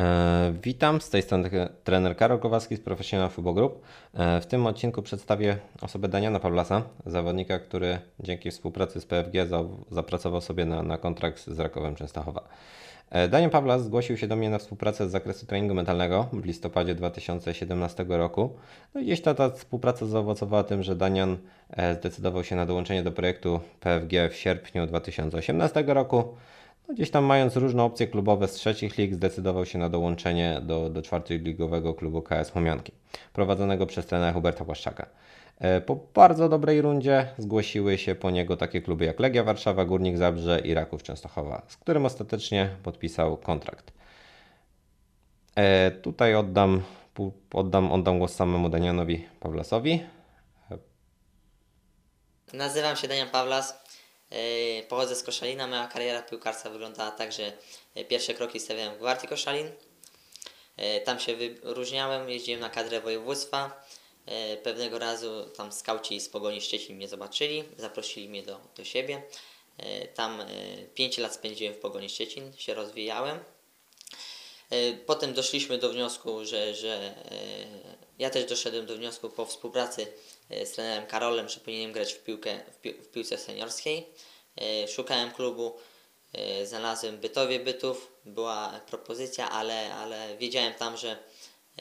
E, Witam, z tej strony tre- trener Karol Kowalski z Professional Football Group. E, W tym odcinku przedstawię osobę Daniana Pawlasa, zawodnika, który dzięki współpracy z PFG za- zapracował sobie na, na kontrakt z Rakowem Częstochowa. E, Daniel Pawlas zgłosił się do mnie na współpracę z zakresu treningu mentalnego w listopadzie 2017 roku. No i gdzieś ta, ta współpraca zaowocowała tym, że Danian zdecydował się na dołączenie do projektu PFG w sierpniu 2018 roku. No gdzieś tam mając różne opcje klubowe z trzecich lig, zdecydował się na dołączenie do, do ligowego klubu KS Chomianki, prowadzonego przez trenera Huberta Błaszczaka. E, Po bardzo dobrej rundzie zgłosiły się po niego takie kluby jak Legia Warszawa, Górnik Zabrze i Raków Częstochowa, z którym ostatecznie podpisał kontrakt. E, tutaj oddam, oddam, oddam głos samemu Danianowi Pawlasowi. Nazywam się Daniel Pawlas. Yy, Pochodzę z Koszalina. Moja kariera piłkarska wyglądała tak, że yy, pierwsze kroki stawiałem w Gwardii Koszalin. Yy, Tam się wyróżniałem, jeździłem na kadrę województwa. Pewnego razu tam skauci z Pogoni Szczecin mnie zobaczyli, zaprosili mnie do, do siebie. Tam 5 lat spędziłem w Pogoni Szczecin, się rozwijałem. E, Potem doszliśmy do wniosku, że, że e, ja też doszedłem do wniosku po współpracy e, z trenerem Karolem, że powinienem grać w, piłkę, w, w piłce seniorskiej. E, Szukałem klubu, e, znalazłem Bytowie Bytów, była propozycja, ale, ale wiedziałem tam, że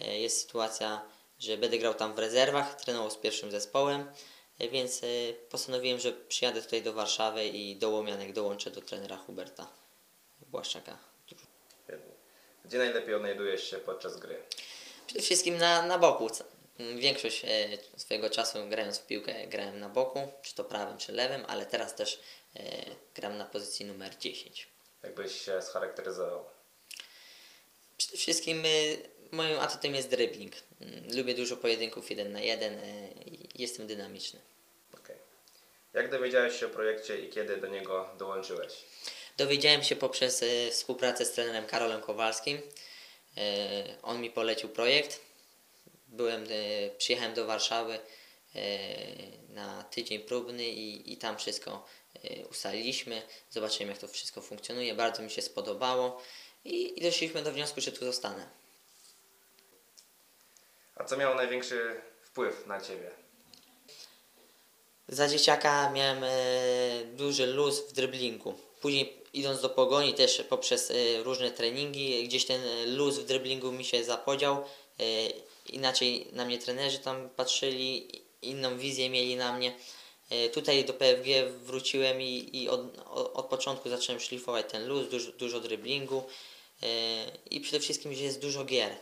jest sytuacja, że będę grał tam w rezerwach, trenował z pierwszym zespołem, więc postanowiłem, że przyjadę tutaj do Warszawy i do Łomianek dołączę do trenera Huberta Błaszczaka. Gdzie najlepiej odnajdujesz się podczas gry? Przede wszystkim na, na boku. Większość e, swojego czasu grając w piłkę grałem na boku, czy to prawym, czy lewym, ale teraz też e, gram na pozycji numer 10. Jakbyś się scharakteryzował? Przede wszystkim e, moim atutem jest dribbling. Mm, Lubię dużo pojedynków jeden na jeden i jestem dynamiczny. Okej. Jak dowiedziałeś się o projekcie i kiedy do niego dołączyłeś? Dowiedziałem się poprzez współpracę z trenerem Karolem Kowalskim. E, on mi polecił projekt. Byłem, e, przyjechałem do Warszawy e, na tydzień próbny i, i tam wszystko ustaliliśmy. Zobaczyłem jak to wszystko funkcjonuje. Bardzo mi się spodobało i, i doszliśmy do wniosku, że tu zostanę. A co miało największy wpływ na Ciebie? Za dzieciaka miałem duży luz w dryblingu. Później idąc do pogoni też poprzez e, różne treningi, gdzieś ten luz w dryblingu mi się zapodział. E, inaczej na mnie trenerzy tam patrzyli, inną wizję mieli na mnie. E, tutaj do PFG wróciłem i, i od, od, początku zacząłem szlifować ten luz, dużo, dużo dryblingu i przede wszystkim, że jest dużo gier.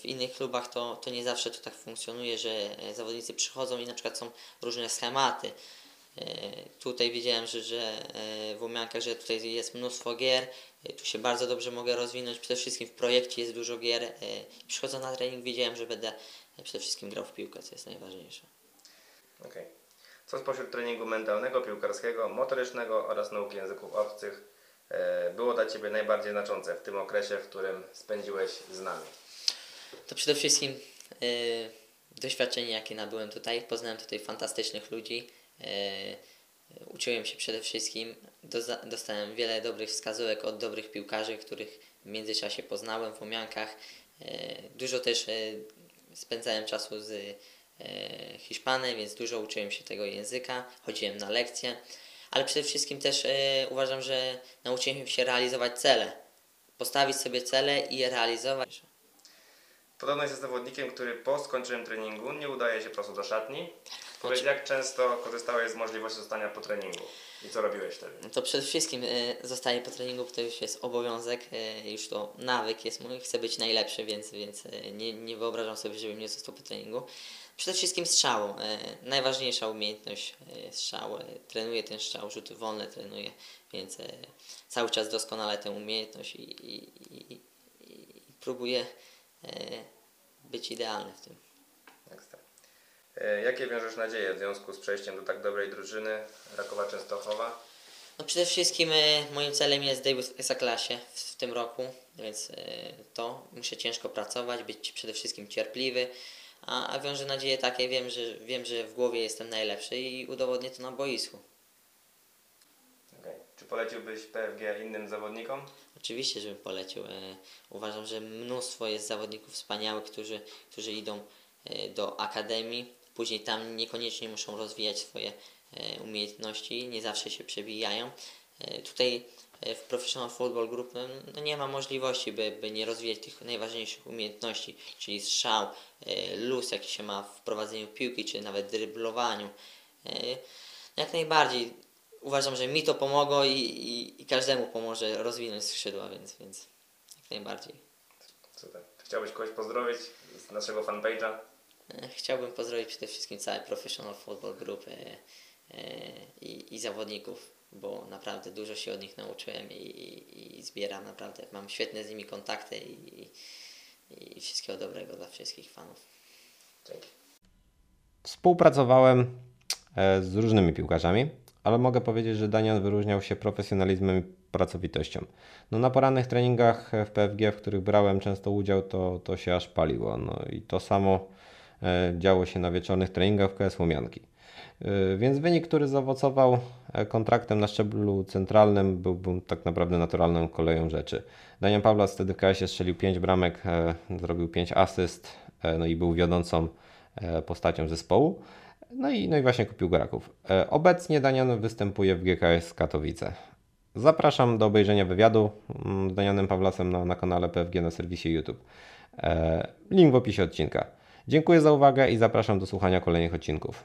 W innych klubach to, to nie zawsze to tak funkcjonuje, że zawodnicy przychodzą i na przykład są różne schematy. E, Tutaj wiedziałem, że, że e, w Łomiankach, że tutaj jest mnóstwo gier, e, tu się bardzo dobrze mogę rozwinąć, przede wszystkim w projekcie jest dużo gier. Przychodząc na trening wiedziałem, że będę przede wszystkim grał w piłkę, co jest najważniejsze. Okej. Co spośród treningu mentalnego, piłkarskiego, motorycznego oraz nauki języków obcych było dla Ciebie najbardziej znaczące w tym okresie, w którym spędziłeś z nami? To przede wszystkim y, doświadczenie, jakie nabyłem tutaj. Poznałem tutaj fantastycznych ludzi. Y, uczyłem się przede wszystkim. Dostałem wiele dobrych wskazówek od dobrych piłkarzy, których w międzyczasie poznałem w Łomiankach. Y, dużo też y, spędzałem czasu z Hiszpanem, więc dużo uczyłem się tego języka. Chodziłem na lekcje. Ale przede wszystkim też uważam, że nauczyłem się realizować cele. Postawić sobie cele i je realizować. Podobno jesteś zawodnikiem, który po skończonym treningu nie udaje się po prostu do szatni. Powiedz, jak często korzystałeś z możliwości zostania po treningu i co robiłeś wtedy? To przede wszystkim y, zostanie po treningu, to już jest obowiązek, y, już to nawyk jest mój, chcę być najlepszy, więc, więc y, nie, nie wyobrażam sobie, żebym nie został po treningu. Przede wszystkim strzału, y, najważniejsza umiejętność y, strzału, y, trenuję ten strzał, rzuty wolne trenuję, więc cały czas doskonale tę umiejętność i, i, i, i, próbuję być idealny w tym. Ekstra. E, Jakie wiążesz nadzieje w związku z przejściem do tak dobrej drużyny Rakowa Częstochowa? No przede wszystkim e, moim celem jest debiut w Ekstraklasie w, w tym roku, więc e, to muszę ciężko pracować, być przede wszystkim cierpliwy, a, a wiążę nadzieje takie, wiem że, wiem, że w głowie jestem najlepszy i udowodnię to na boisku. Poleciłbyś PFG innym zawodnikom? Oczywiście, żebym polecił. E, Uważam, że mnóstwo jest zawodników wspaniałych, którzy, którzy idą e, do akademii. Później tam niekoniecznie muszą rozwijać swoje e, umiejętności, nie zawsze się przebijają. Tutaj w Professional Football Group no, no nie ma możliwości, by, by nie rozwijać tych najważniejszych umiejętności, czyli strzał, luz, jaki się ma w prowadzeniu piłki, czy nawet dryblowaniu. Jak najbardziej uważam, że mi to pomogło i, i, i każdemu pomoże rozwinąć skrzydła, więc, więc jak najbardziej. Super. Chciałbyś kogoś pozdrowić z naszego fanpage'a? E, Chciałbym pozdrowić przede wszystkim cały Professional Football Group e, e, i, i zawodników, bo naprawdę dużo się od nich nauczyłem i, i, i zbieram naprawdę. Mam świetne z nimi kontakty i, i, i wszystkiego dobrego dla wszystkich fanów. Dzięki. Współpracowałem z różnymi piłkarzami, ale mogę powiedzieć, że Daniel wyróżniał się profesjonalizmem i pracowitością. No, na porannych treningach w PFG, w których brałem często udział, to, to się aż paliło. No, I to samo e, działo się na wieczornych treningach w KS Łomianki. E, Więc wynik, który zaowocował e, kontraktem na szczeblu centralnym, był, był tak naprawdę naturalną koleją rzeczy. Daniel Pawlas wtedy w KS strzelił 5 bramek, zrobił 5 asyst, no i był wiodącą postacią zespołu. No i, no i właśnie kupił Graków. E, Obecnie Danian występuje w GKS Katowice. Zapraszam do obejrzenia wywiadu mm, z Danianem Pawlasem na, na kanale PFG na serwisie YouTube. E, Link w opisie odcinka. Dziękuję za uwagę i zapraszam do słuchania kolejnych odcinków.